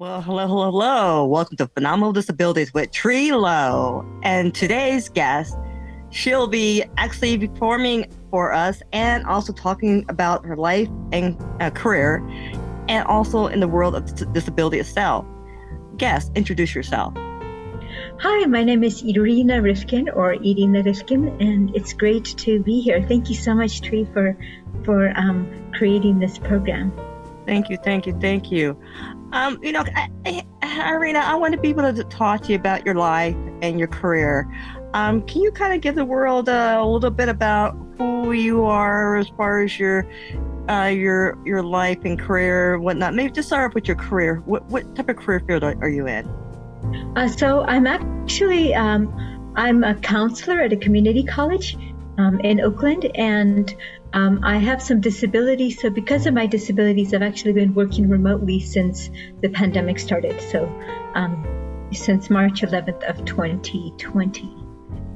Well, hello, hello, hello. Welcome to Phenomenal Disabilities with Tree Low. And today's guest, she'll be actually performing for us and also talking about her life and uh, career and also in the world of disability itself. Guest, introduce yourself. Hi, my name is Irina Rivkin or Irina Rivkin, and it's great to be here. Thank you so much, Tree, for for um, creating this program. Thank you, thank you, thank you. Um, you know, I, Irina, I want to be able to talk to you about your life and your career. Um, can you kind of give the world uh, a little bit about who you are as far as your uh, your your life and career, and whatnot? Maybe just start off with your career. What what type of career field are, are you in? Uh, so I'm actually um, I'm a counselor at a community college um, in Oakland, and um, I have some disabilities. So because of my disabilities, I've actually been working remotely since the pandemic started. So um, since March 11th of 2020,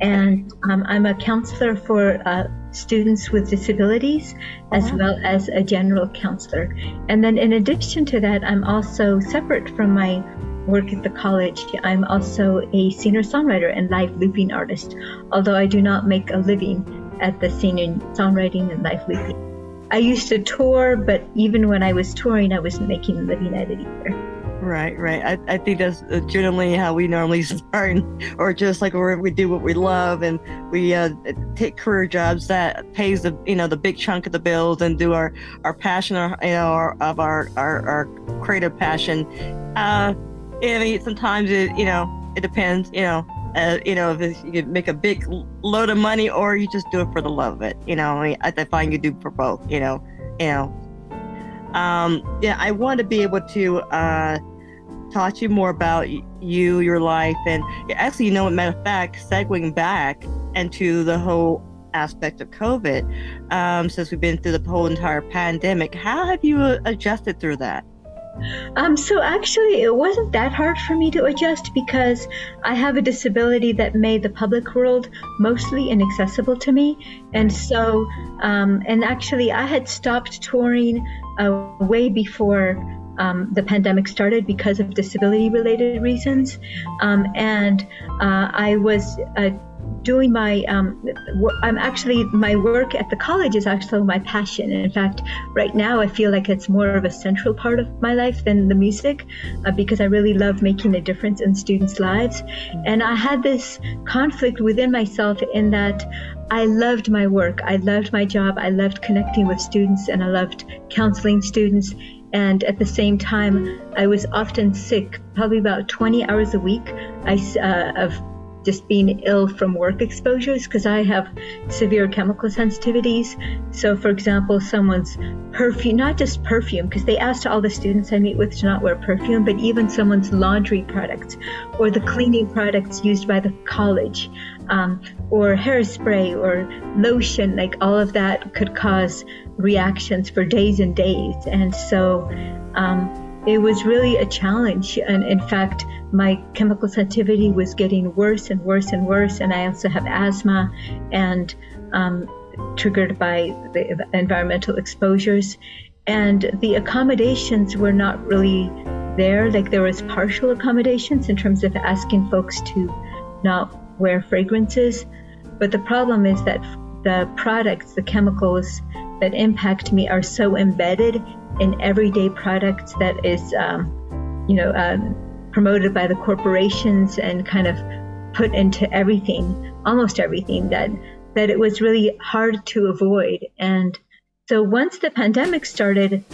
and um, I'm a counselor for uh, students with disabilities as uh-huh. well as a general counselor. And then in addition to that, I'm also separate from my work at the college. I'm also a singer songwriter and live looping artist, although I do not make a living at the singing, songwriting, and live looping. I used to tour, but even when I was touring, I wasn't making a living at it either. Right, right. I, I think that's generally how we normally start, or just like we do what we love and we uh, take career jobs that pays the you know the big chunk of the bills and do our our passion, our, you know, our, of our, our our creative passion. Uh, I mean, sometimes it, you know, it depends, you know, uh, you know, if you make a big load of money or you just do it for the love of it, you know, I, find you do for both, you know, you know. Um, yeah, I want to be able to uh, talk to you more about you, your life, and actually, you know, matter of fact, segueing back into the whole aspect of COVID, um, since we've been through the whole entire pandemic, how have you uh, adjusted through that? Um, so actually, it wasn't that hard for me to adjust because I have a disability that made the public world mostly inaccessible to me, and so um, and actually, I had stopped touring uh, way before um, the pandemic started because of disability related reasons. Um, and uh, I was uh, doing my um, i'm actually my work at the college is actually my passion. In fact right now i feel like it's more of a central part of my life than the music uh, because i really love making a difference in students lives. And i had this conflict within myself in that i loved my work i loved my job i loved connecting with students and i loved counseling students. And at the same time i was often sick probably about 20 hours a week I, uh, of just being ill from work exposures because I have severe chemical sensitivities. So, for example, someone's perfume, not just perfume, because they asked all the students I meet with to not wear perfume, but even someone's laundry products or the cleaning products used by the college. Um, or hairspray or lotion, like all of that could cause reactions for days and days. And so um, it was really a challenge. And in fact, my chemical sensitivity was getting worse and worse and worse. And I also have asthma and um, triggered by the environmental exposures. And the accommodations were not really there. Like there was partial accommodations in terms of asking folks to not wear fragrances. But the problem is that the products, the chemicals that impact me are so embedded in everyday products that is, um, you know, um, promoted by the corporations and kind of put into everything, almost everything that that it was really hard to avoid. And so once the pandemic started,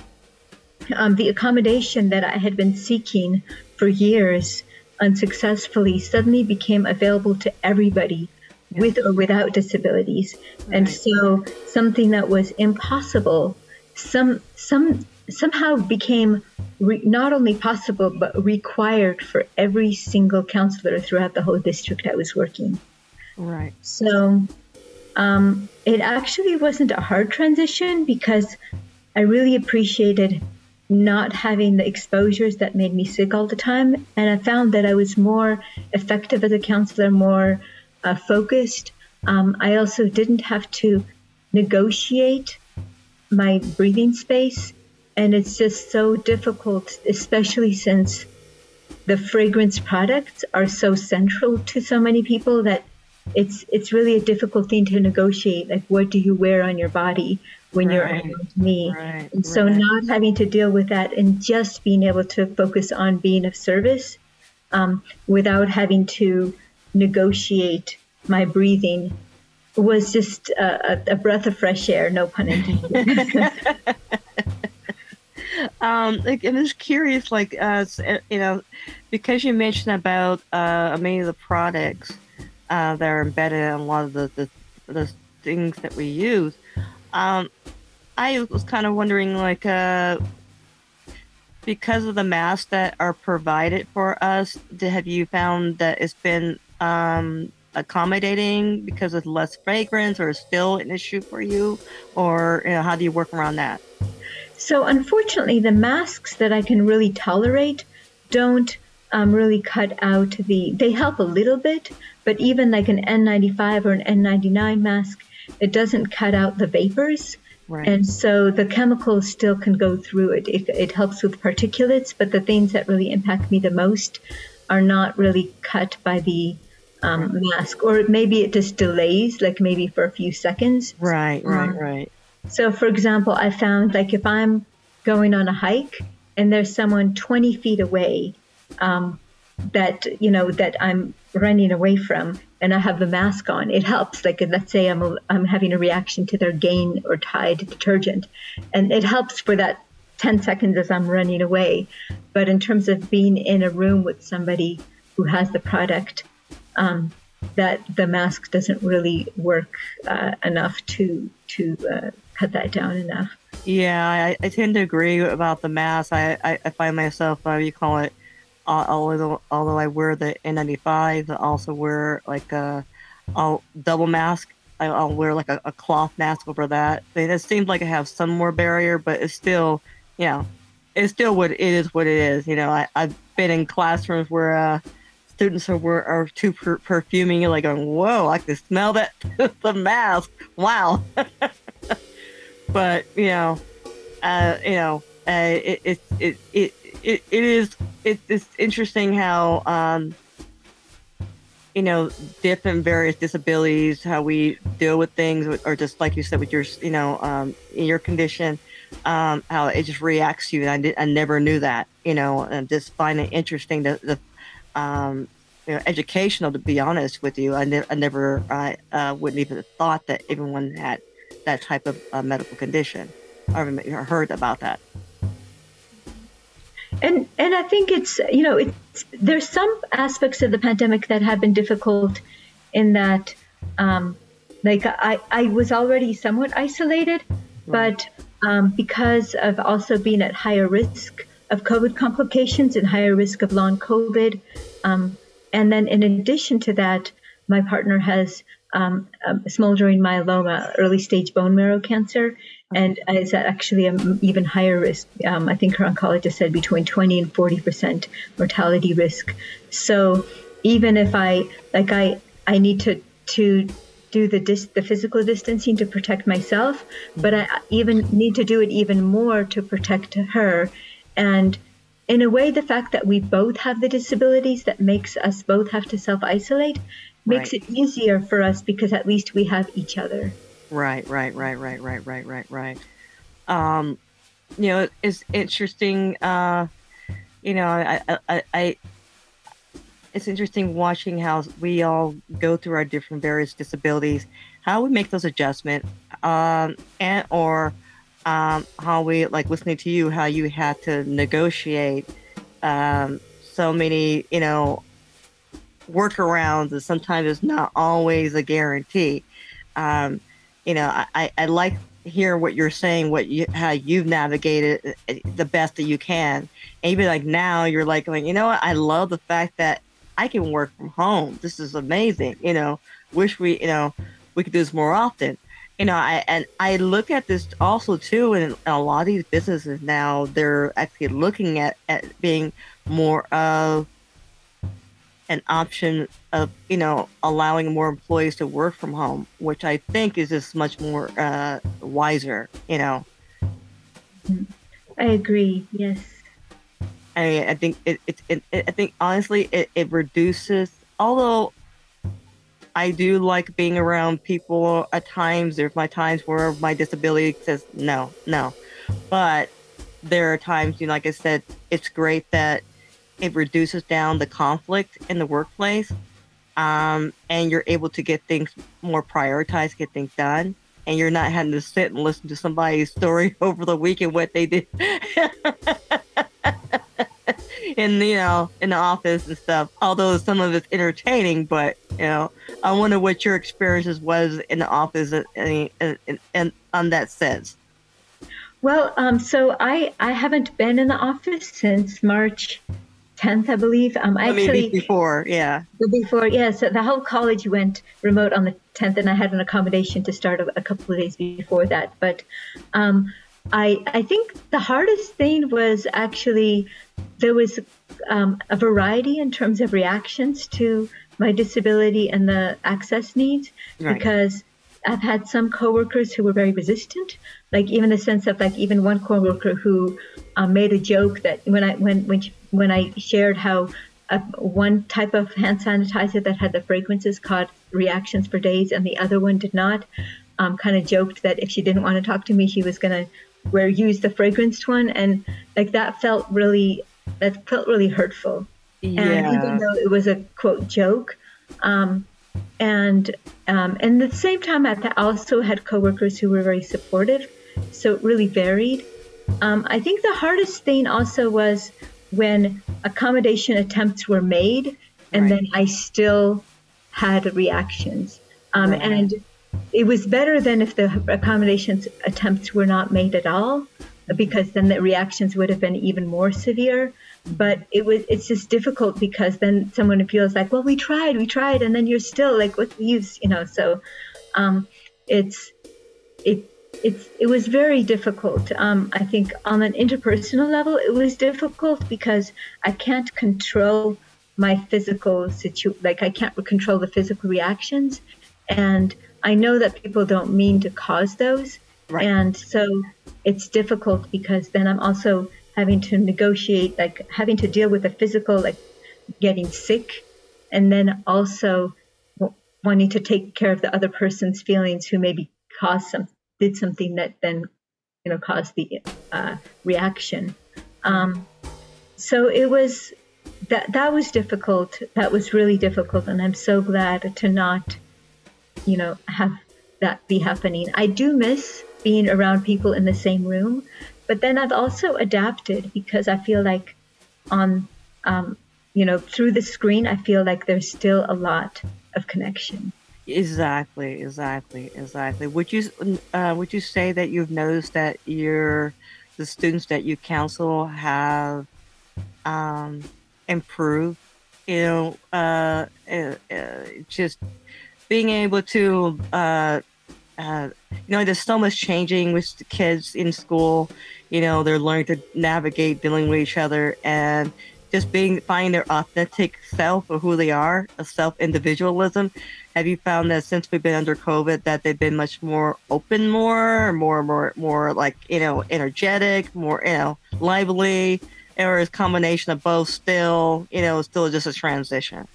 um, the accommodation that I had been seeking for years unsuccessfully suddenly became available to everybody with or without disabilities. Right. And so something that was impossible, some some somehow became re- not only possible but required for every single counselor throughout the whole district I was working. Right. So um, it actually wasn't a hard transition because I really appreciated not having the exposures that made me sick all the time. And I found that I was more effective as a counselor, more uh, focused. Um, I also didn't have to negotiate my breathing space and it's just so difficult, especially since the fragrance products are so central to so many people that it's it's really a difficult thing to negotiate. Like, what do you wear on your body when right. you're around me? Right. And so, right. not having to deal with that and just being able to focus on being of service um, without having to negotiate my breathing was just a, a breath of fresh air. No pun intended. um, like, I'm just curious, like, uh, you know, because you mentioned about uh, many of the products uh, that are embedded in a lot of the, the, the things that we use. Um, I was kind of wondering, like, uh, because of the masks that are provided for us, have you found that it's been um, accommodating because of less fragrance, or is still an issue for you, or you know, how do you work around that? So, unfortunately, the masks that I can really tolerate don't um, really cut out the. They help a little bit, but even like an N95 or an N99 mask, it doesn't cut out the vapors. Right. And so the chemicals still can go through it. it. It helps with particulates, but the things that really impact me the most are not really cut by the um, mask, or maybe it just delays, like maybe for a few seconds. Right, right, um, right. So, for example, I found like if I'm going on a hike and there's someone 20 feet away um, that you know that I'm running away from, and I have the mask on, it helps. Like let's say I'm a, I'm having a reaction to their Gain or Tide detergent, and it helps for that 10 seconds as I'm running away. But in terms of being in a room with somebody who has the product, um, that the mask doesn't really work uh, enough to to uh, cut that down enough. Yeah, I, I tend to agree about the mask. I, I, I find myself, uh, you call it, uh, although although I wear the N95, I also wear like a, a double mask. I, will wear like a, a, cloth mask over that. It seems like I have some more barrier, but it's still, you know, it's still what it is. What it is. You know, I, I've been in classrooms where uh, students are were, are too per- perfuming, like going, "Whoa, I can smell that the mask." Wow. but you know, uh, you know, uh, it, it, it, it, it, it is, it, it's interesting how, um, you know, different various disabilities, how we deal with things, or just like you said, with your, you know, um, in your condition, um, how it just reacts to you. And I, did, I never knew that, you know, and just find it interesting the, the um, you know, educational, to be honest with you. I, ne- I never, I uh, wouldn't even have thought that everyone had that type of uh, medical condition or heard about that. And and I think it's you know it's there's some aspects of the pandemic that have been difficult in that um, like I I was already somewhat isolated, but um, because of also being at higher risk of COVID complications and higher risk of long COVID, um, and then in addition to that, my partner has um, smoldering myeloma, early stage bone marrow cancer, and is actually an even higher risk. Um, I think her oncologist said between 20 and 40 percent mortality risk. So even if I like I I need to to do the dis- the physical distancing to protect myself, but I even need to do it even more to protect her. And in a way, the fact that we both have the disabilities that makes us both have to self isolate makes right. it easier for us because at least we have each other. Right, right, right, right, right, right, right, right. Um, you know, it's interesting. Uh, you know, I, I, I, it's interesting watching how we all go through our different various disabilities, how we make those adjustments, um, and or um, how we like listening to you, how you had to negotiate um, so many, you know, workarounds and sometimes it's not always a guarantee. Um, you know, I, I like hear what you're saying, what you how you've navigated uh, the best that you can. And even like now, you're like going, you know what? I love the fact that I can work from home. This is amazing. You know, wish we, you know, we could do this more often. You know, I and I look at this also too, and a lot of these businesses now they're actually looking at at being more of an option of you know allowing more employees to work from home, which I think is just much more uh, wiser. You know. I agree. Yes. I, I think it, it, it, it, I think honestly it, it reduces although I do like being around people at times. There's my times where my disability says no, no. But there are times, you know, like I said, it's great that it reduces down the conflict in the workplace. Um, and you're able to get things more prioritized, get things done. And you're not having to sit and listen to somebody's story over the weekend what they did. in you know in the office and stuff. Although some of it's entertaining, but you know, I wonder what your experiences was in the office and, and, and on that sense. Well, um, so I I haven't been in the office since March 10th, I believe. Um, I actually before, yeah. Before, yeah. So the whole college went remote on the 10th, and I had an accommodation to start a, a couple of days before that. But um, I I think the hardest thing was actually there was um, a variety in terms of reactions to my disability and the access needs right. because I've had some coworkers who were very resistant, like even the sense of like even one coworker who um, made a joke that when I when when when I shared how uh, one type of hand sanitizer that had the fragrances caused reactions for days and the other one did not, um, kind of joked that if she didn't want to talk to me, she was gonna wear use the fragranced one, and like that felt really that felt really hurtful. Yeah. And even though it was a quote joke, um, and um, and at the same time, I also had coworkers who were very supportive. So it really varied. Um, I think the hardest thing also was when accommodation attempts were made, and right. then I still had reactions. Um, right. And it was better than if the accommodations attempts were not made at all because then the reactions would have been even more severe but it was it's just difficult because then someone feels like well we tried we tried and then you're still like what's the use you know so um, it's it it's it was very difficult. Um, i think on an interpersonal level it was difficult because i can't control my physical situ like i can't control the physical reactions. And i know that people don't mean to cause those. Right. and so it's difficult because then I'm also having to negotiate, like having to deal with the physical, like getting sick, and then also wanting to take care of the other person's feelings who maybe caused some did something that then you know caused the uh, reaction. Um, so it was that that was difficult. That was really difficult, and I'm so glad to not, you know, have that be happening. I do miss being around people in the same room. But then I've also adapted because I feel like on, um, you know, through the screen, I feel like there's still a lot of connection. Exactly, exactly, exactly. Would you uh, would you say that you've noticed that your the students that you counsel have um, improved? You know, uh, uh, uh just being able to uh, uh, you know, there's so much changing with the kids in school. You know, they're learning to navigate dealing with each other and just being finding their authentic self or who they are, a self individualism. Have you found that since we've been under COVID that they've been much more open, more, more, more, more like you know, energetic, more you know, lively, or is combination of both still, you know, still just a transition?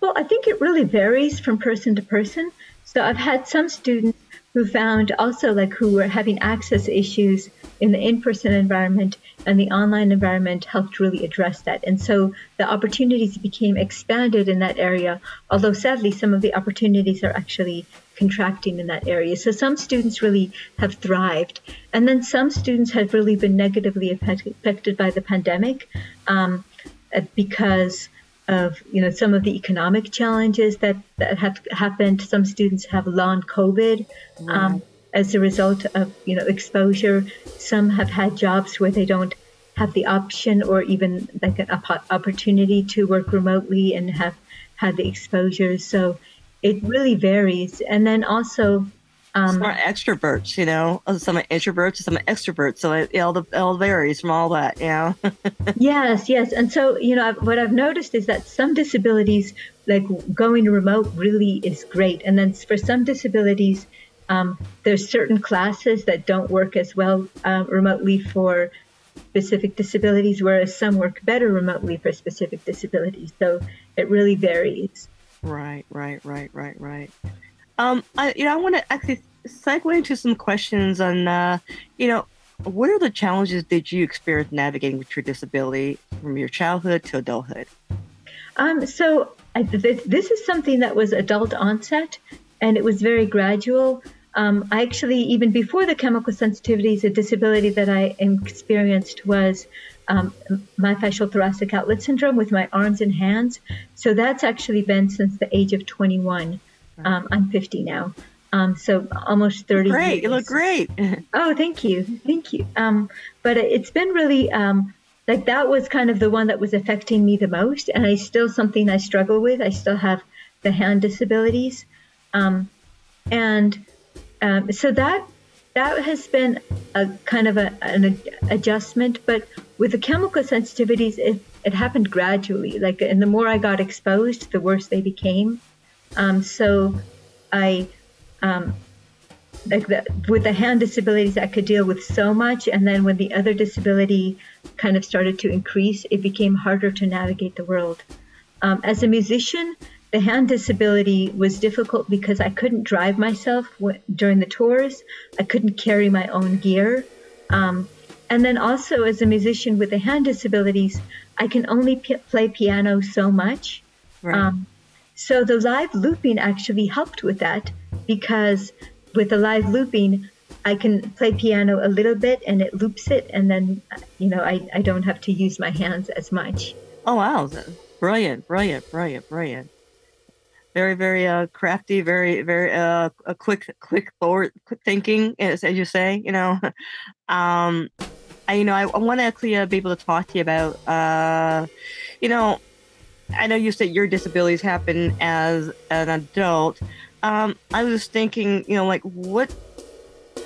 Well, I think it really varies from person to person. So I've had some students who found also like who were having access issues in the in-person environment and the online environment helped really address that. And so the opportunities became expanded in that area although sadly some of the opportunities are actually contracting in that area. So some students really have thrived. And then some students have really been negatively affected by the pandemic um, because of you know some of the economic challenges that, that have happened. Some students have long COVID um, as a result of you know exposure. Some have had jobs where they don't have the option or even like an opportunity to work remotely and have had the exposure. So it really varies. And then also um, some are extroverts, you know. Uh, some are introverts, some are extroverts. So it, it all, it all varies from all that, you know. yes, yes. And so, you know, what I've noticed is that some disabilities, like going remote, really is great. And then for some disabilities, um, there's certain classes that don't work as well uh, remotely for specific disabilities, whereas some work better remotely for specific disabilities. So it really varies. Right, right, right, right, right. Um, I you know I want to actually segue into some questions on uh, you know what are the challenges did you experience navigating with your disability from your childhood to adulthood? Um, so I, this, this is something that was adult onset, and it was very gradual. Um, I actually, even before the chemical sensitivities, a disability that I experienced was um, myofascial thoracic outlet syndrome with my arms and hands. So that's actually been since the age of 21. Um, I'm 50 now. Um, so almost 30 great. Years. You look great. oh, thank you. Thank you. Um, but it's been really um, like that was kind of the one that was affecting me the most. And I still something I struggle with. I still have the hand disabilities. Um, and um, so that that has been a kind of a, an adjustment. But with the chemical sensitivities, it, it happened gradually. Like, and the more I got exposed, the worse they became. Um, so I um, like the, with the hand disabilities, I could deal with so much, and then when the other disability kind of started to increase, it became harder to navigate the world. Um, as a musician, the hand disability was difficult because I couldn't drive myself w- during the tours. I couldn't carry my own gear. Um, and then also, as a musician with the hand disabilities, I can only p- play piano so much. Right. Um, so the live looping actually helped with that because with the live looping, I can play piano a little bit and it loops it, and then you know I, I don't have to use my hands as much. Oh wow, brilliant, brilliant, brilliant, brilliant. Very, very uh, crafty, very, very uh, a quick, quick forward, quick thinking, as, as you say. You know, um, I you know I, I want to actually uh, be able to talk to you about uh, you know, I know you said your disabilities happen as an adult. Um, I was thinking, you know, like what,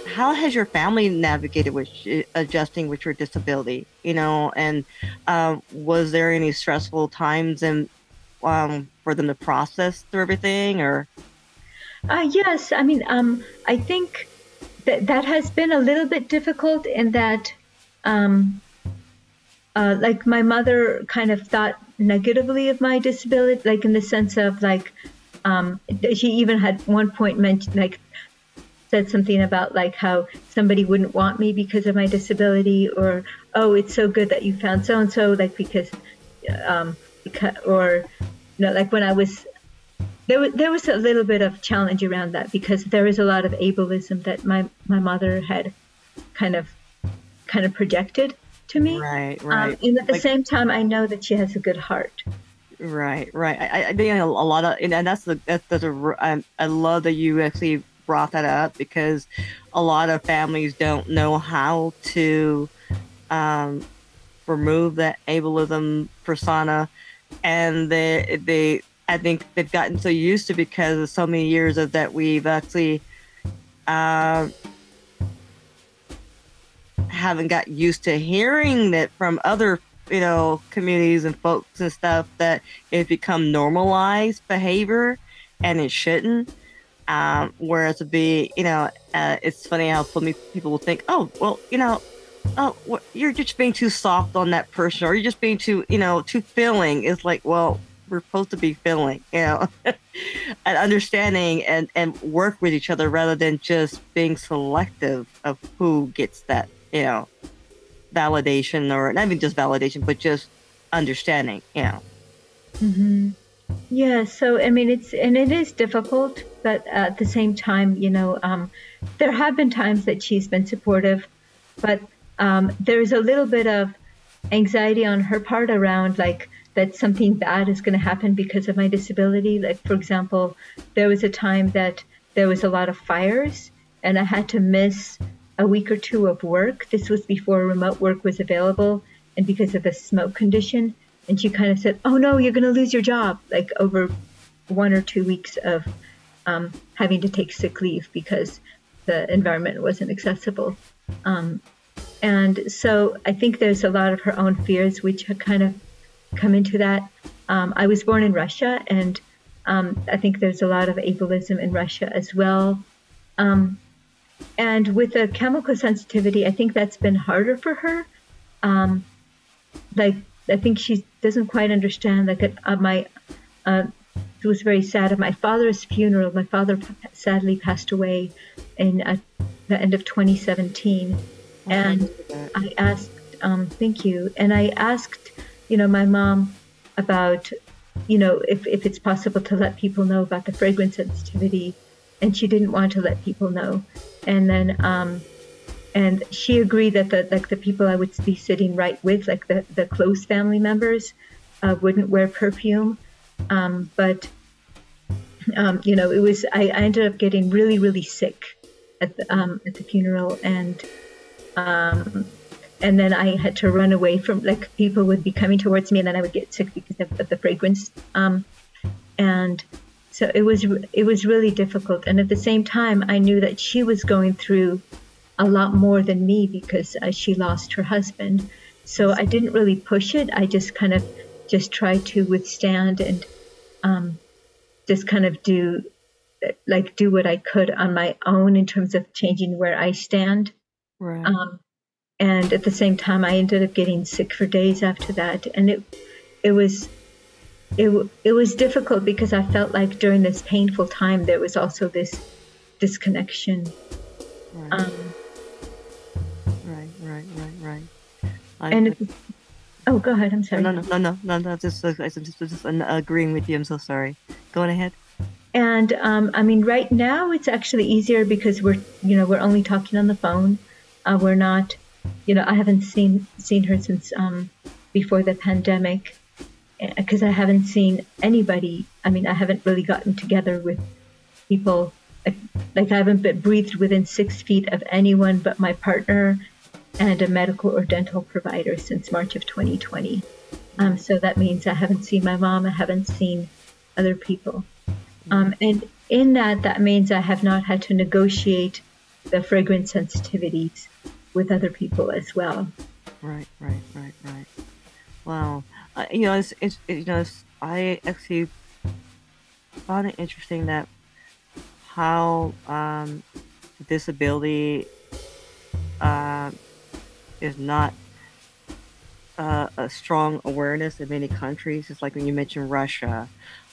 how has your family navigated with adjusting with your disability? You know, and uh, was there any stressful times and um, for them to process through everything, or? Uh, yes, I mean, um, I think that that has been a little bit difficult in that, um, uh, like my mother kind of thought negatively of my disability, like in the sense of like um, she even had one point mentioned like said something about like how somebody wouldn't want me because of my disability or oh it's so good that you found so and so like because um because, or you know like when I was there was there was a little bit of challenge around that because there is a lot of ableism that my my mother had kind of kind of projected to me right right um, and at the like, same time I know that she has a good heart Right, right. I, I think a, lot of, and that's the that's, that's a. I, I love that you actually brought that up because a lot of families don't know how to um, remove that ableism persona, and they they I think they've gotten so used to because of so many years of that we've actually. Uh, haven't got used to hearing that from other you know, communities and folks and stuff that it become normalized behavior and it shouldn't. Um, whereas to be, you know, uh, it's funny how so many people will think, oh, well, you know, oh, well, you're just being too soft on that person, or you're just being too, you know, too filling. It's like, well, we're supposed to be filling, you know, and understanding and and work with each other rather than just being selective of who gets that, you know, validation or not even just validation, but just understanding, you know. Mm-hmm. Yeah, so I mean, it's and it is difficult, but at the same time, you know, um, there have been times that she's been supportive, but um, there's a little bit of anxiety on her part around like that something bad is going to happen because of my disability. Like, for example, there was a time that there was a lot of fires and I had to miss a week or two of work. This was before remote work was available and because of the smoke condition. And she kind of said, Oh no, you're going to lose your job, like over one or two weeks of um, having to take sick leave because the environment wasn't accessible. Um, and so I think there's a lot of her own fears which have kind of come into that. Um, I was born in Russia, and um, I think there's a lot of ableism in Russia as well. Um, and with a chemical sensitivity, I think that's been harder for her um, like I think she doesn't quite understand. Like uh, my, uh, it was very sad. At my father's funeral, my father sadly passed away in uh, the end of 2017, and I asked, um, thank you, and I asked, you know, my mom about, you know, if if it's possible to let people know about the fragrance sensitivity, and she didn't want to let people know, and then. Um, and she agreed that the like the people I would be sitting right with, like the the close family members, uh, wouldn't wear perfume. Um, but um, you know, it was I, I, ended up getting really really sick at the um, at the funeral, and um, and then I had to run away from like people would be coming towards me, and then I would get sick because of, of the fragrance. Um, and so it was it was really difficult. And at the same time, I knew that she was going through a lot more than me because uh, she lost her husband. So I didn't really push it. I just kind of just tried to withstand and um, just kind of do like do what I could on my own in terms of changing where I stand. Right. Um, and at the same time, I ended up getting sick for days after that, and it it was it it was difficult because I felt like during this painful time there was also this disconnection. Right. Um, right, right, right. I, and oh, go ahead. I'm sorry. No, no, no, no, no, no. Just, uh, just, just, just agreeing with you. I'm so sorry. Go on ahead. And um, I mean, right now it's actually easier because we're, you know, we're only talking on the phone. Uh, we're not, you know, I haven't seen seen her since um, before the pandemic because I haven't seen anybody. I mean, I haven't really gotten together with people. Like I haven't been breathed within six feet of anyone but my partner and a medical or dental provider since March of 2020. Um, so that means I haven't seen my mom, I haven't seen other people. Um, and in that, that means I have not had to negotiate the fragrance sensitivities with other people as well. Right, right, right, right. Wow. Uh, you know, it's, it's it, you know, it's, I actually found it interesting that how um, disability uh, is not uh, a strong awareness in many countries. It's like when you mentioned Russia,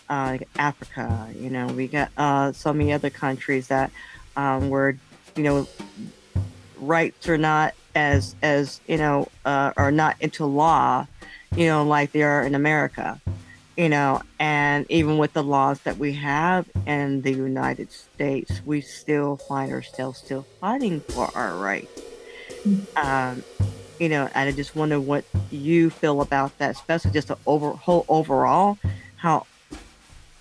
uh, Africa. You know, we got uh, so many other countries that um, where you know rights are not as as you know uh, are not into law. You know, like they are in America. You know, and even with the laws that we have in the United States, we still find ourselves still fighting for our rights. Um, you know, and I just wonder what you feel about that, especially just the over, whole overall, how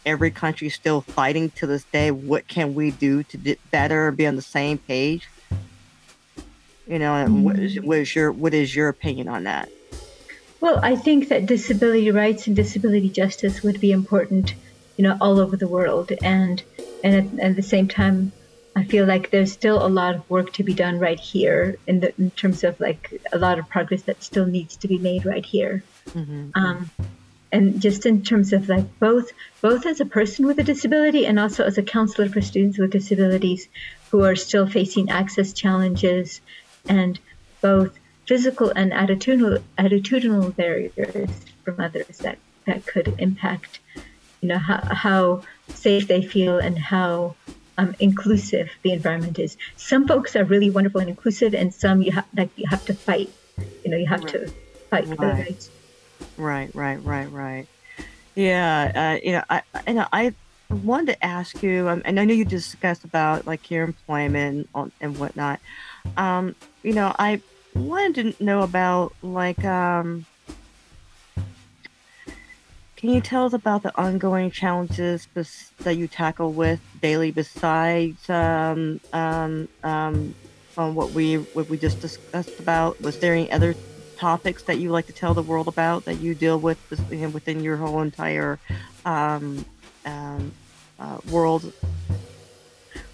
every country is still fighting to this day. What can we do to do better, be on the same page? You know, mm-hmm. what, is, what is your what is your opinion on that? Well, I think that disability rights and disability justice would be important, you know, all over the world, and and at, at the same time, I feel like there's still a lot of work to be done right here in the in terms of like a lot of progress that still needs to be made right here. Mm-hmm. Um, and just in terms of like both both as a person with a disability and also as a counselor for students with disabilities who are still facing access challenges and both physical and attitudinal attitudinal barriers from others that that could impact you know how, how safe they feel and how um, inclusive the environment is. Some folks are really wonderful and inclusive, and some you have like you have to fight. You know, you have right. to fight for right. rights. Right, right, right, right. Yeah, uh, you know, I, you know, I wanted to ask you, um, and I know you discussed about like your employment and whatnot. Um, you know, I wanted to know about like um, can you tell us about the ongoing challenges that you tackle with daily besides um, um, um, what we what we just discussed about? Was there any other topics that you like to tell the world about that you deal with within your whole entire um, um, uh, world?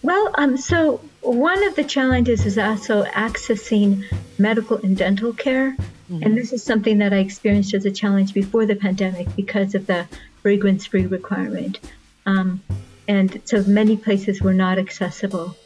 Well, um, so one of the challenges is also accessing medical and dental care. Mm-hmm. And this is something that I experienced as a challenge before the pandemic because of the fragrance free requirement. Um, and so many places were not accessible.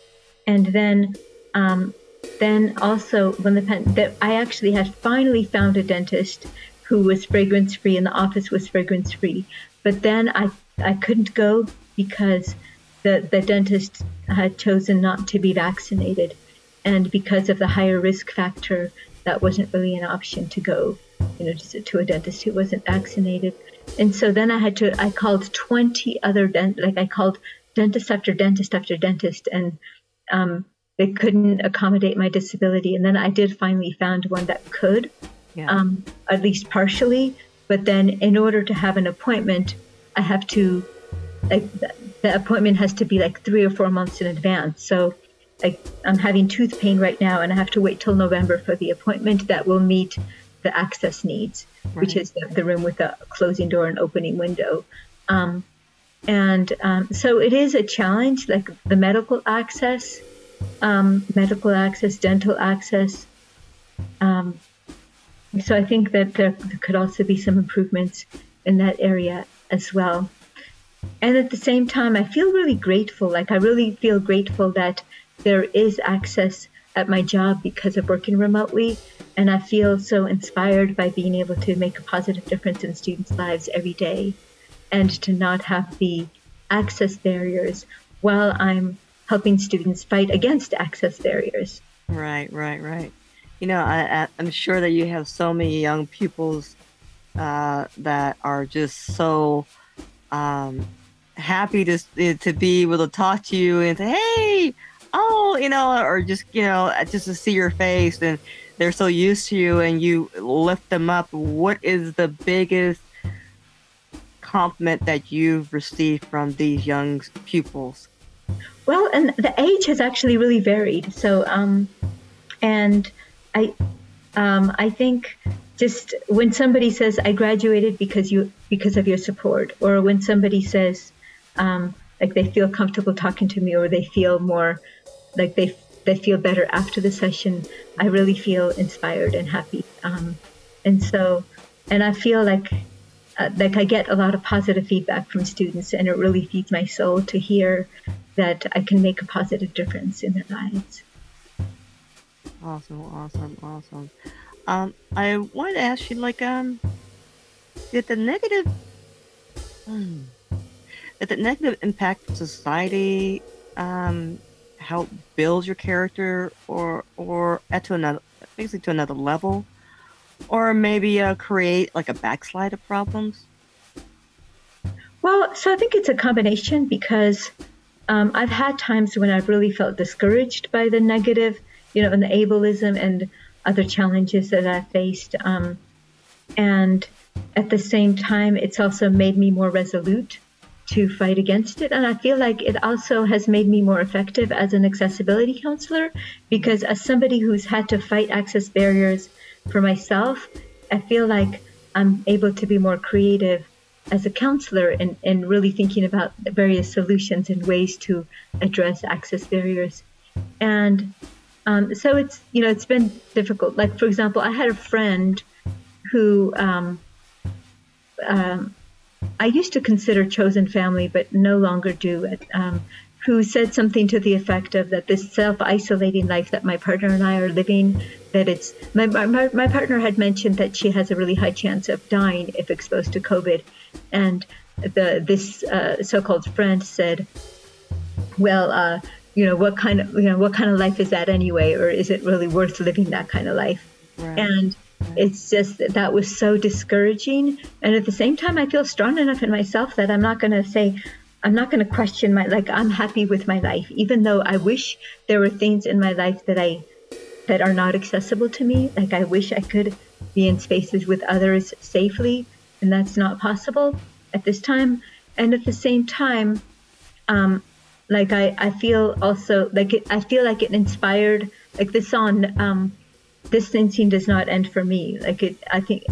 And then um, then also when the pen that I actually had finally found a dentist who was fragrance free and the office was fragrance free. But then I I couldn't go because the the dentist had chosen not to be vaccinated, and because of the higher risk factor, that wasn't really an option to go, you know, to, to a dentist who wasn't vaccinated. And so then I had to I called 20 other dent like I called dentist after dentist after dentist and um, they couldn't accommodate my disability. And then I did finally found one that could, yeah. um, at least partially. But then, in order to have an appointment, I have to, like, the appointment has to be like three or four months in advance. So, like, I'm having tooth pain right now, and I have to wait till November for the appointment that will meet the access needs, right. which is the, the, room with a closing door and opening window. Um, and um, so it is a challenge, like the medical access um, medical access, dental access. Um, so I think that there could also be some improvements in that area as well. And at the same time, I feel really grateful. Like I really feel grateful that there is access at my job because of working remotely. And I feel so inspired by being able to make a positive difference in students' lives every day and to not have the access barriers while I'm helping students fight against access barriers. Right, right, right. You know, I, am sure that you have so many young pupils uh, that are just so um, happy to to be able to talk to you and say, "Hey, oh," you know, or just you know, just to see your face, and they're so used to you, and you lift them up. What is the biggest compliment that you've received from these young pupils? Well, and the age has actually really varied. So, um, and I, um, I think just when somebody says I graduated because you because of your support, or when somebody says um, like they feel comfortable talking to me, or they feel more like they they feel better after the session, I really feel inspired and happy. Um, and so, and I feel like uh, like I get a lot of positive feedback from students, and it really feeds my soul to hear that I can make a positive difference in their lives. Awesome, awesome, awesome. Um, I wanted to ask you, like, um, did the negative, hmm, did the negative impact society, um, help build your character, or or at to another, basically to another level, or maybe uh, create like a backslide of problems? Well, so I think it's a combination because um, I've had times when I've really felt discouraged by the negative, you know, and the ableism and other challenges that I've faced. Um, and at the same time, it's also made me more resolute to fight against it. And I feel like it also has made me more effective as an accessibility counselor because, as somebody who's had to fight access barriers for myself, I feel like I'm able to be more creative as a counselor and, and really thinking about various solutions and ways to address access barriers. And um, so it's, you know, it's been difficult. Like, for example, I had a friend who um, um, I used to consider chosen family, but no longer do it. Um, who said something to the effect of that this self-isolating life that my partner and I are living, that it's my, my, my partner had mentioned that she has a really high chance of dying if exposed to COVID, and the this uh, so-called friend said, "Well, uh, you know, what kind of you know what kind of life is that anyway, or is it really worth living that kind of life?" Right. And it's just that, that was so discouraging, and at the same time, I feel strong enough in myself that I'm not going to say. I'm not going to question my like I'm happy with my life even though I wish there were things in my life that I that are not accessible to me like I wish I could be in spaces with others safely and that's not possible at this time. And at the same time, um, like I, I feel also like it, I feel like it inspired like the song um, distancing does not end for me. Like it I think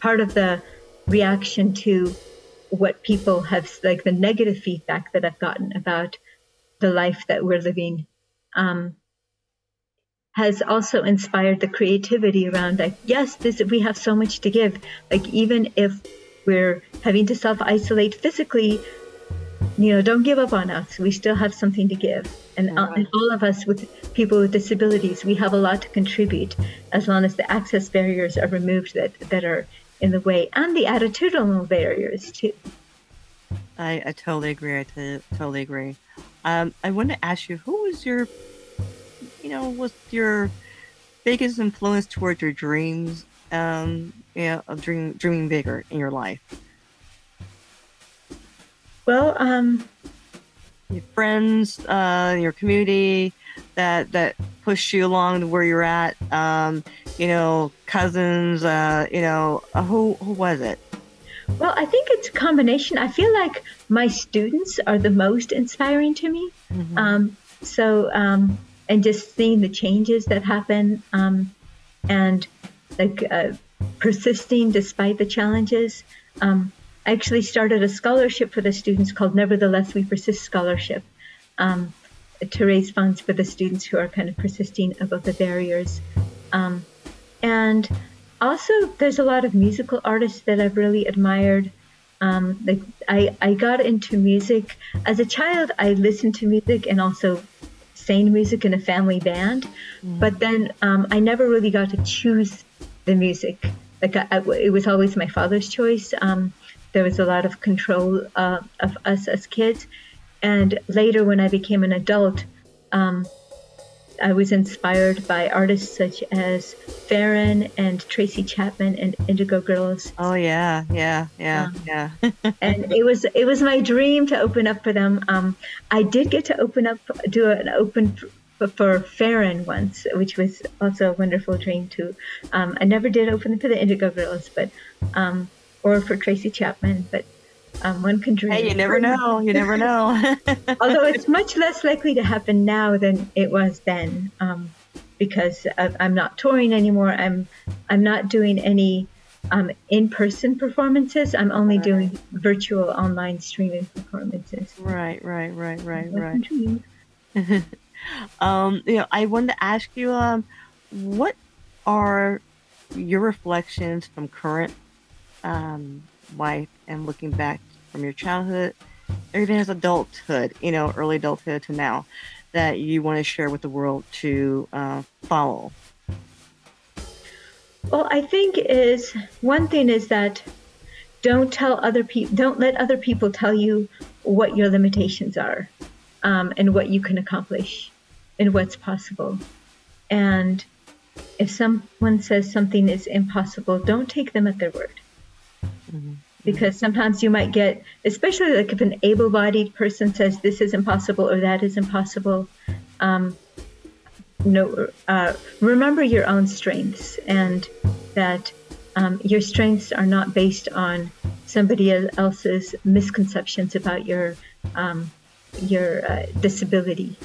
part of the reaction to what people have like the negative feedback that I've gotten about the life that we're living um, has also inspired the creativity around like yes this we have so much to give. Like even if we're having to self isolate physically you know, don't give up on us. We still have something to give. And, uh, and all of us with people with disabilities, we have a lot to contribute as long as the access barriers are removed that, that are in the way and the attitudinal barriers too. I, I totally agree. I t- totally agree. Um, I want to ask you, who was your, you know, was your biggest influence towards your dreams, um, you know, of dream, dreaming bigger in your life? Well, um, your friends, uh, your community that that pushed you along to where you're at. Um, you know, cousins. Uh, you know, uh, who who was it? Well, I think it's a combination. I feel like my students are the most inspiring to me. Mm-hmm. Um, so, um, and just seeing the changes that happen, um, and like uh, persisting despite the challenges. Um, I actually started a scholarship for the students called Nevertheless We Persist Scholarship um, to raise funds for the students who are kind of persisting about the barriers. Um, and also, there's a lot of musical artists that I've really admired. Um, like I, I got into music as a child. I listened to music and also sang music in a family band, mm. but then um, I never really got to choose the music. Like I, I, it was always my father's choice. Um, there was a lot of control uh, of us as kids. And later, when I became an adult, um, I was inspired by artists such as Ferron and Tracy Chapman and Indigo Girls. Oh yeah, yeah, yeah, um, yeah. and it was it was my dream to open up for them. Um, I did get to open up, do an open for, for Ferron once, which was also a wonderful dream too. Um, I never did open for the Indigo Girls, but um, or for Tracy Chapman, but um, one can dream. Hey, you never know. You never know. Although it's much less likely to happen now than it was then, um, because I'm not touring anymore. I'm I'm not doing any um, in-person performances. I'm only right. doing virtual online streaming performances. Right, right, right, right, right. um, you know, I wanted to ask you, um, what are your reflections from current um, life and looking back from your childhood or even as adulthood, you know, early adulthood to now, that you want to share with the world to uh, follow? Well, I think is one thing is that don't tell other people, don't let other people tell you what your limitations are um, and what you can accomplish and what's possible. And if someone says something is impossible, don't take them at their word. Mm-hmm. Because sometimes you might get, especially like if an able bodied person says this is impossible or that is impossible, um, no, uh, remember your own strengths and that um, your strengths are not based on somebody else's misconceptions about your um, your uh, disability.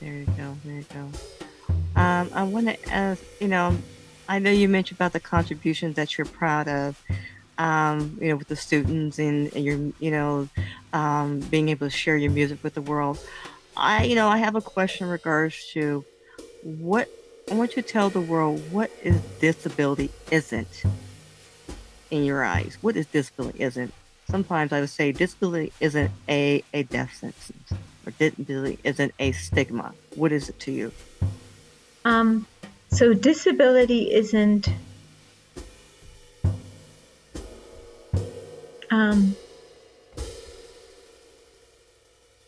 There you go. There you go. Um, I want to ask, you know, I know you mentioned about the contributions that you're proud of um, you know, with the students and, and your, you know, um, being able to share your music with the world. I, you know, I have a question in regards to what I want you to tell the world what is disability isn't in your eyes. What is disability isn't? Sometimes I would say disability isn't a, a death sentence or disability isn't a stigma. What is it to you? Um, so disability isn't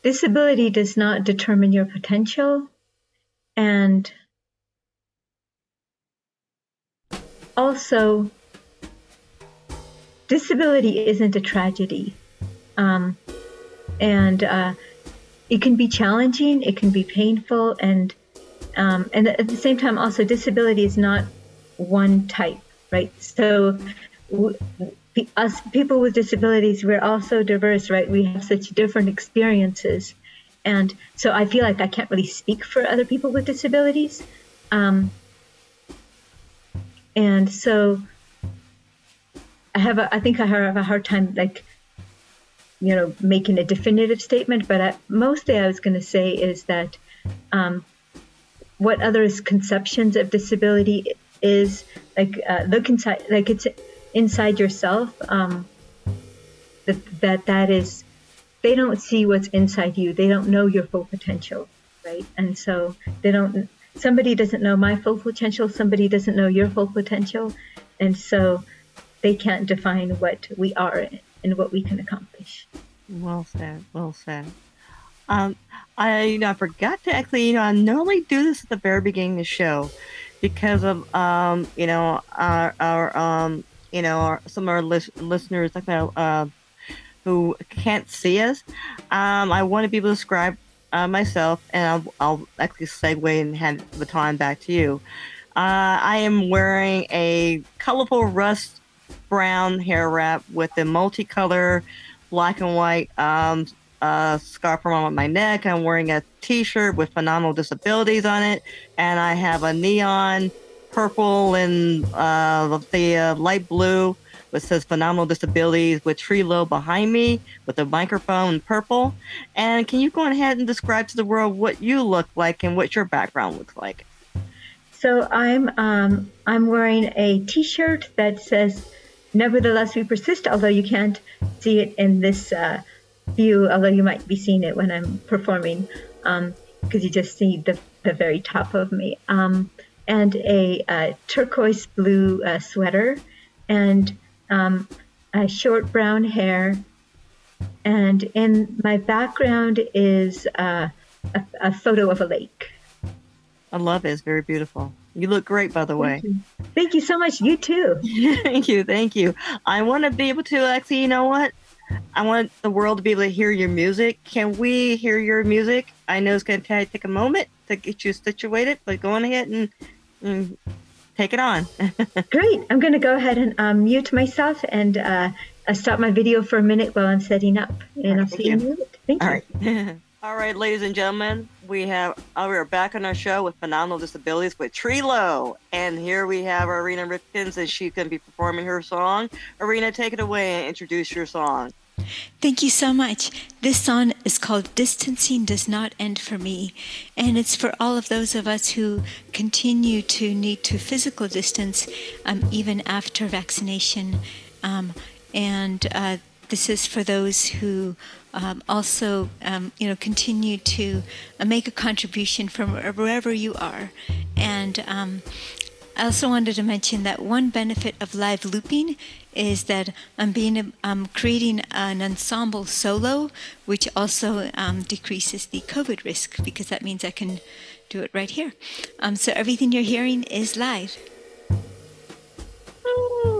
disability does not determine your potential, and also, disability isn't a tragedy. Um, and uh, it can be challenging, it can be painful, and um, and at the same time, also disability is not one type, right? So w- us people with disabilities, we're also diverse, right? We have such different experiences. And so I feel like I can't really speak for other people with disabilities. Um, and so I have a, I think I have a hard time like, you know, making a definitive statement, but I, mostly I was going to say is that um, what others' conceptions of disability is like uh, look inside, like it's inside yourself um, that that that is they don't see what's inside you. They don't know your full potential, right? And so they don't. Somebody doesn't know my full potential. Somebody doesn't know your full potential, and so they can't define what we are and what we can accomplish. Well said. Well said. Um, I you know I forgot to actually you know I normally do this at the very beginning of the show because of um you know our our um you know our, some of our lis- listeners like uh, who can't see us. Um, I want to be able to describe uh, myself, and I'll, I'll actually segue and hand the baton back to you. Uh, I am wearing a colorful rust brown hair wrap with a multicolor black and white um, uh, scarf around my neck. I'm wearing a T-shirt with phenomenal disabilities on it, and I have a neon purple and uh, the uh, light blue which says phenomenal disabilities with Trilo behind me with a microphone in purple. And can you go ahead and describe to the world what you look like and what your background looks like? So I'm um, I'm wearing a T-shirt that says "Nevertheless we persist," although you can't see it in this uh, view, although you might be seeing it when I'm performing, because um, you just see the the very top of me. Um, and a, a, turquoise blue uh, sweater, and um, short brown hair, and in my background is uh, a, a, photo of a lake. I love it. It's very beautiful. You look great, by the way. Thank you, thank you so much. You too. thank you. Thank you. I want to be able to actually, you know what? I want the world to be able to hear your music. Can we hear your music? I know it's going to take a moment to get you situated, but go on ahead and, and take it on. Great. I'm going to go ahead and um, mute myself and uh, stop my video for a minute while I'm setting up. And right, I'll see you in a minute. Thank All you. Right. All right, ladies and gentlemen, we have uh, we are back on our show with phenomenal disabilities with Trilo, and here we have Irina Ripkins, and she's going to be performing her song. Irina, take it away and introduce your song. Thank you so much. This song is called Distancing Does Not End for Me. And it's for all of those of us who continue to need to physical distance um, even after vaccination. Um, and uh, this is for those who um, also, um, you know, continue to uh, make a contribution from wherever you are. And um, I also wanted to mention that one benefit of live looping is that I'm being I'm creating an ensemble solo, which also um, decreases the COVID risk because that means I can do it right here. Um, so everything you're hearing is live. Ooh.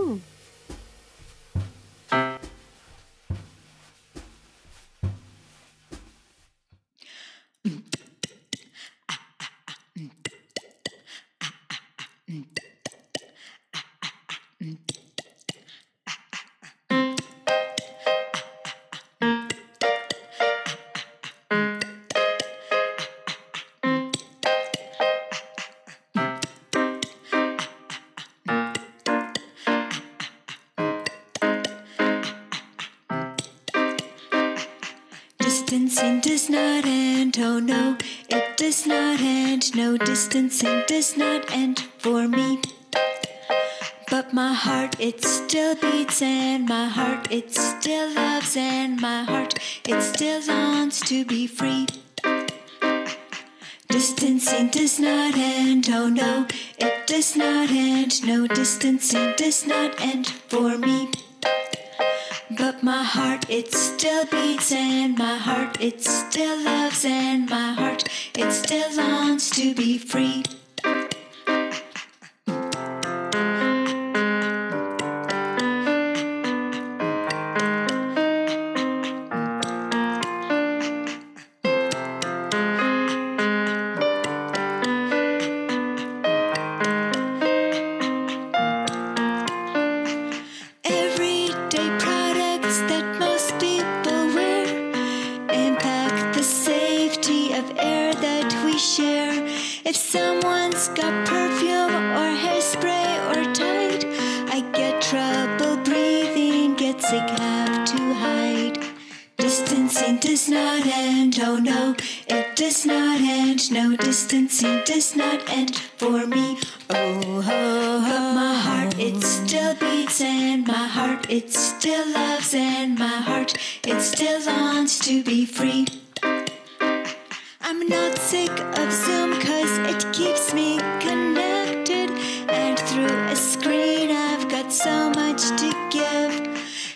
Distancing does not end, oh no, it does not end. No distancing does not end for me. But my heart, it still beats, and my heart, it still loves, and my heart, it still longs to be free. Distancing does not end, oh no, it does not end. No distancing does not end for me. But my heart, it still beats, and my heart, it still loves, and my heart, it still longs to be free. It's oh, oh, oh. it still beats, and my heart it still loves, and my heart it still longs to be free. I'm not sick of Zoom cause it keeps me connected. And through a screen, I've got so much to give.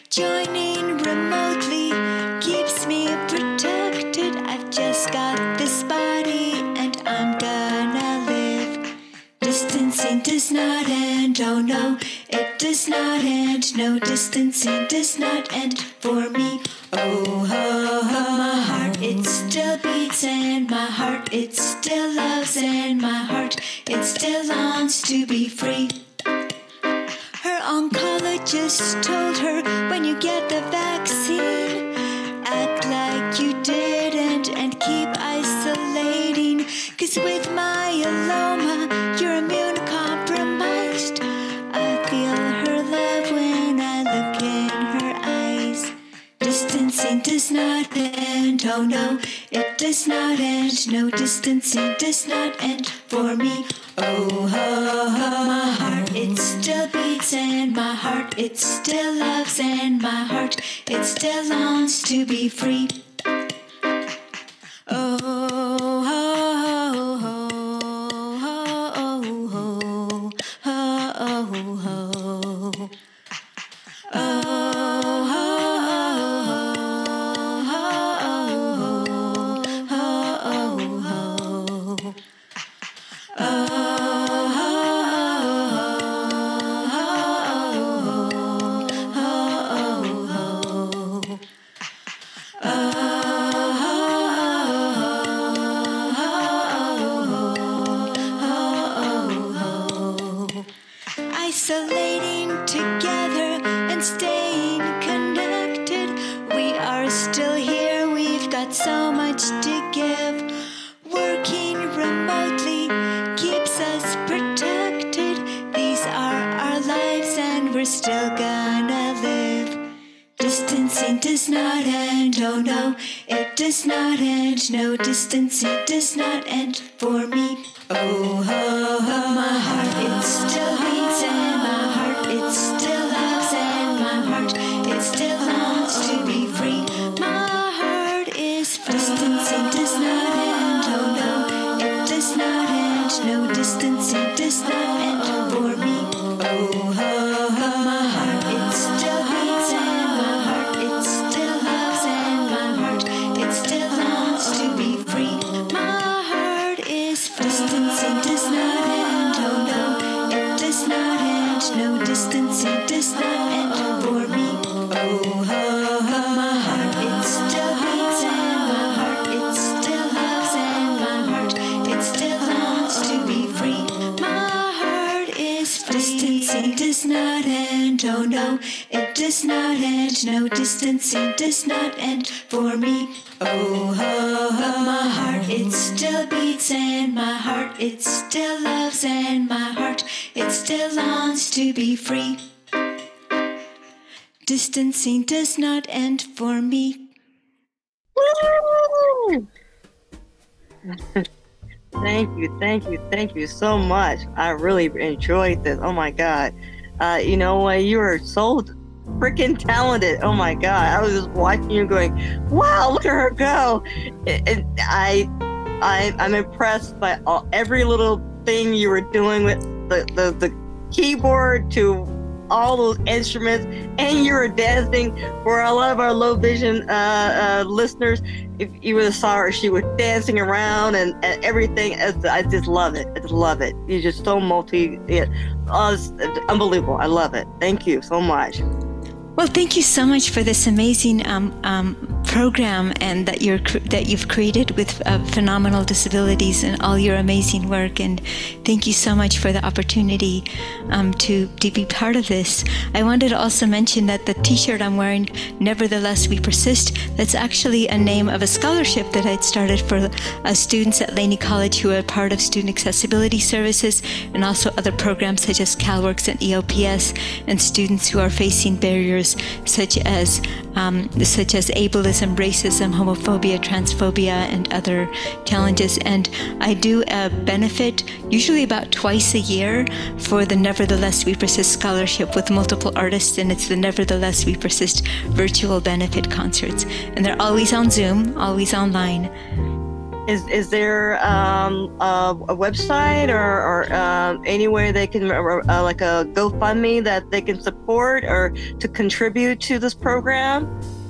Joining remotely does not end, oh no, it does not end. No distancing does not end for me. Oh, ho, my heart, it still beats and my heart, it still loves and my heart, it still longs to be free. Her oncologist told her when you get the vaccine, act like you didn't and keep isolating. Cause with myeloma, Distancing does not end, oh no, it does not end. No distancing does not end for me. Oh, ho, my heart, it still beats and my heart, it still loves and my heart, it still longs to be free. Oh, end. No distancing does not end for me. Oh, ho, ho, my heart, it still beats, and my heart, it still loves, and my heart, it still longs to be free. My heart is free. Distancing does not end, oh no, does not end. No distancing does not end for me. Oh, ho, my heart, it still beats, and my heart, it still loves, and my heart, it still longs to be free. Distancing does not end for me. Woo! thank you, thank you, thank you so much. I really enjoyed this. Oh my god. Uh, you know what? You are so freaking talented. Oh my god. I was just watching you going, wow, look at her go. And I, I, I'm impressed by all, every little thing you were doing with the, the, the keyboard to all those instruments. And you were dancing for a lot of our low vision uh, uh, listeners. If you would have saw her she was dancing around and, and everything. I just love it. I just love it. You're just so multi yeah, it's unbelievable. I love it. Thank you so much Well, thank you so much for this amazing um, um, program and that you're that you've created with uh, phenomenal disabilities and all your amazing work. And thank you so much for the opportunity um, to to be part of this. I wanted to also mention that the T-shirt I'm wearing, "Nevertheless We Persist," that's actually a name of a scholarship that I'd started for uh, students at Laney College who are part of student accessibility services and also other programs such as CalWorks and EOPS, and students who are facing barriers such as um, such as ableism racism, homophobia, transphobia, and other challenges. And I do a benefit, usually about twice a year, for the Nevertheless We Persist Scholarship with multiple artists, and it's the Nevertheless We Persist virtual benefit concerts. And they're always on Zoom, always online. Is is there um, a, a, website or, or uh, anywhere they can uh, uh, like a GoFundMe that they can support or to contribute to this program?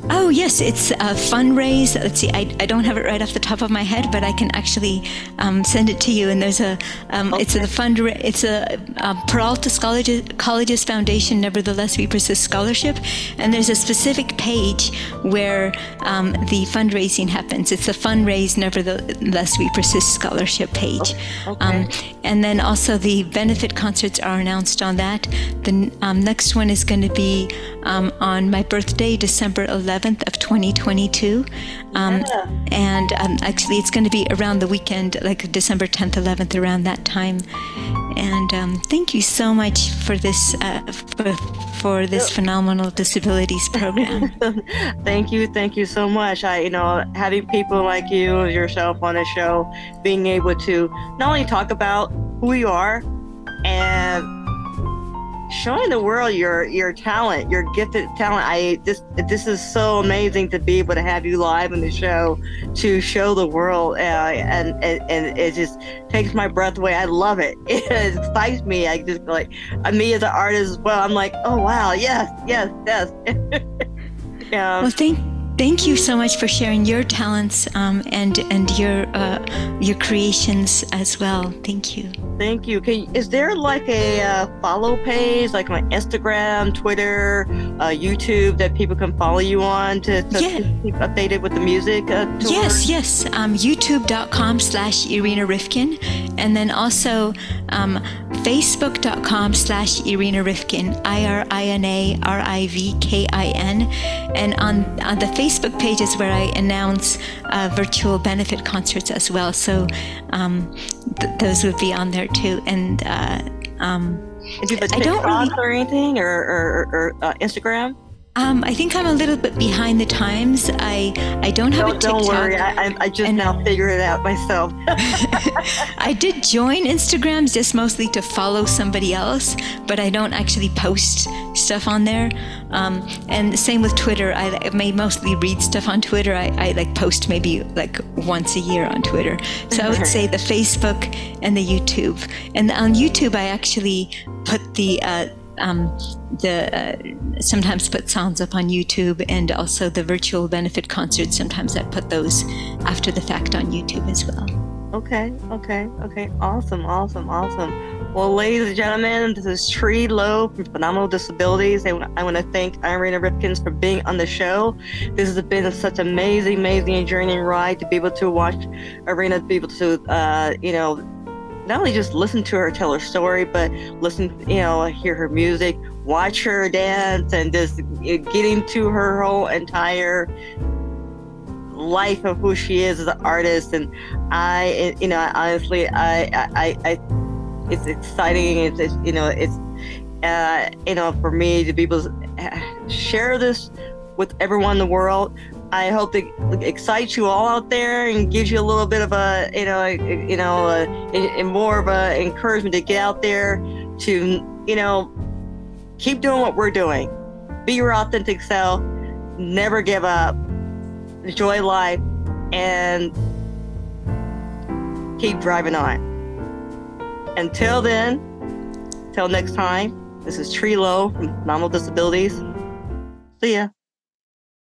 Oh, yes, it's a Funraise. Let's see, I, I don't have it right off the top of my head, but I can actually um, send it to you. And there's a, um, okay. it's a fund, it's a, a Peralta Colleges, Colleges Foundation, Nevertheless We Persist Scholarship. And there's a specific page where um, the fundraising happens. It's the Funraise, Nevertheless We Persist Scholarship page. Okay. Um, and then also the benefit concerts are announced on that. The um, next one is going to be um, on my birthday, December 11th of 2022. Um, yeah. And um, actually, it's going to be around the weekend, like December 10th, 11th, around that time. And um, thank you so much for this uh, for, for this phenomenal disabilities program. thank you, thank you so much. I, you know, having people like you, yourself on the show, being able to not only talk about who you are and showing the world your your talent, your gifted talent. I this this is so amazing to be able to have you live in the show to show the world, uh, and, and and it just takes my breath away. I love it. It excites me. I just like uh, me as an artist as well. I'm like, oh wow, yes, yes, yes. yeah. Well, thank thank you so much for sharing your talents um, and and your uh, your creations as well. Thank you. Thank you. Can, is there like a uh, follow page, like on Instagram, Twitter, uh, YouTube, that people can follow you on to, to yeah. keep updated with the music? Uh, yes, yes. Um, YouTube.com slash Irina Rivkin, And then also um, Facebook.com slash Irina Rivkin, I R I N A R I V K I N. And on, on the Facebook page is where I announce uh, virtual benefit concerts as well. So um, th- those would be on there too. And uh, um, I don't really, or anything or, or, or uh, Instagram. Um, I think I'm a little bit behind the times. I I don't have don't, a TikTok. Don't worry, I, I just and, now figured it out myself. I did join Instagram just mostly to follow somebody else, but I don't actually post stuff on there. Um, and the same with Twitter. I, I may mostly read stuff on Twitter. I, I like post maybe like once a year on Twitter. So I would say the Facebook and the YouTube. And on YouTube, I actually put the uh, um, the uh, sometimes put songs up on YouTube and also the virtual benefit concerts. Sometimes I put those after the fact on YouTube as well. Okay, okay, okay. Awesome, awesome, awesome. Well, ladies and gentlemen, this is Tree Lowe from Phenomenal Disabilities. And I want to thank Irina Ripkins for being on the show. This has been such an amazing, amazing journey and ride to be able to watch Irina, to be able to, uh, you know, not only just listen to her tell her story, but listen, you know, hear her music, watch her dance, and just get into her whole entire life of who she is as an artist. And I, you know, honestly, I, I, I it's exciting. It's, it's you know, it's, uh, you know, for me to be able to share this with everyone in the world I hope it excites you all out there and gives you a little bit of a, you know, you know, a, a more of a encouragement to get out there to, you know, keep doing what we're doing. Be your authentic self. Never give up. Enjoy life and keep driving on. Until then, till next time, this is Tree Low from Phenomenal Disabilities. See ya.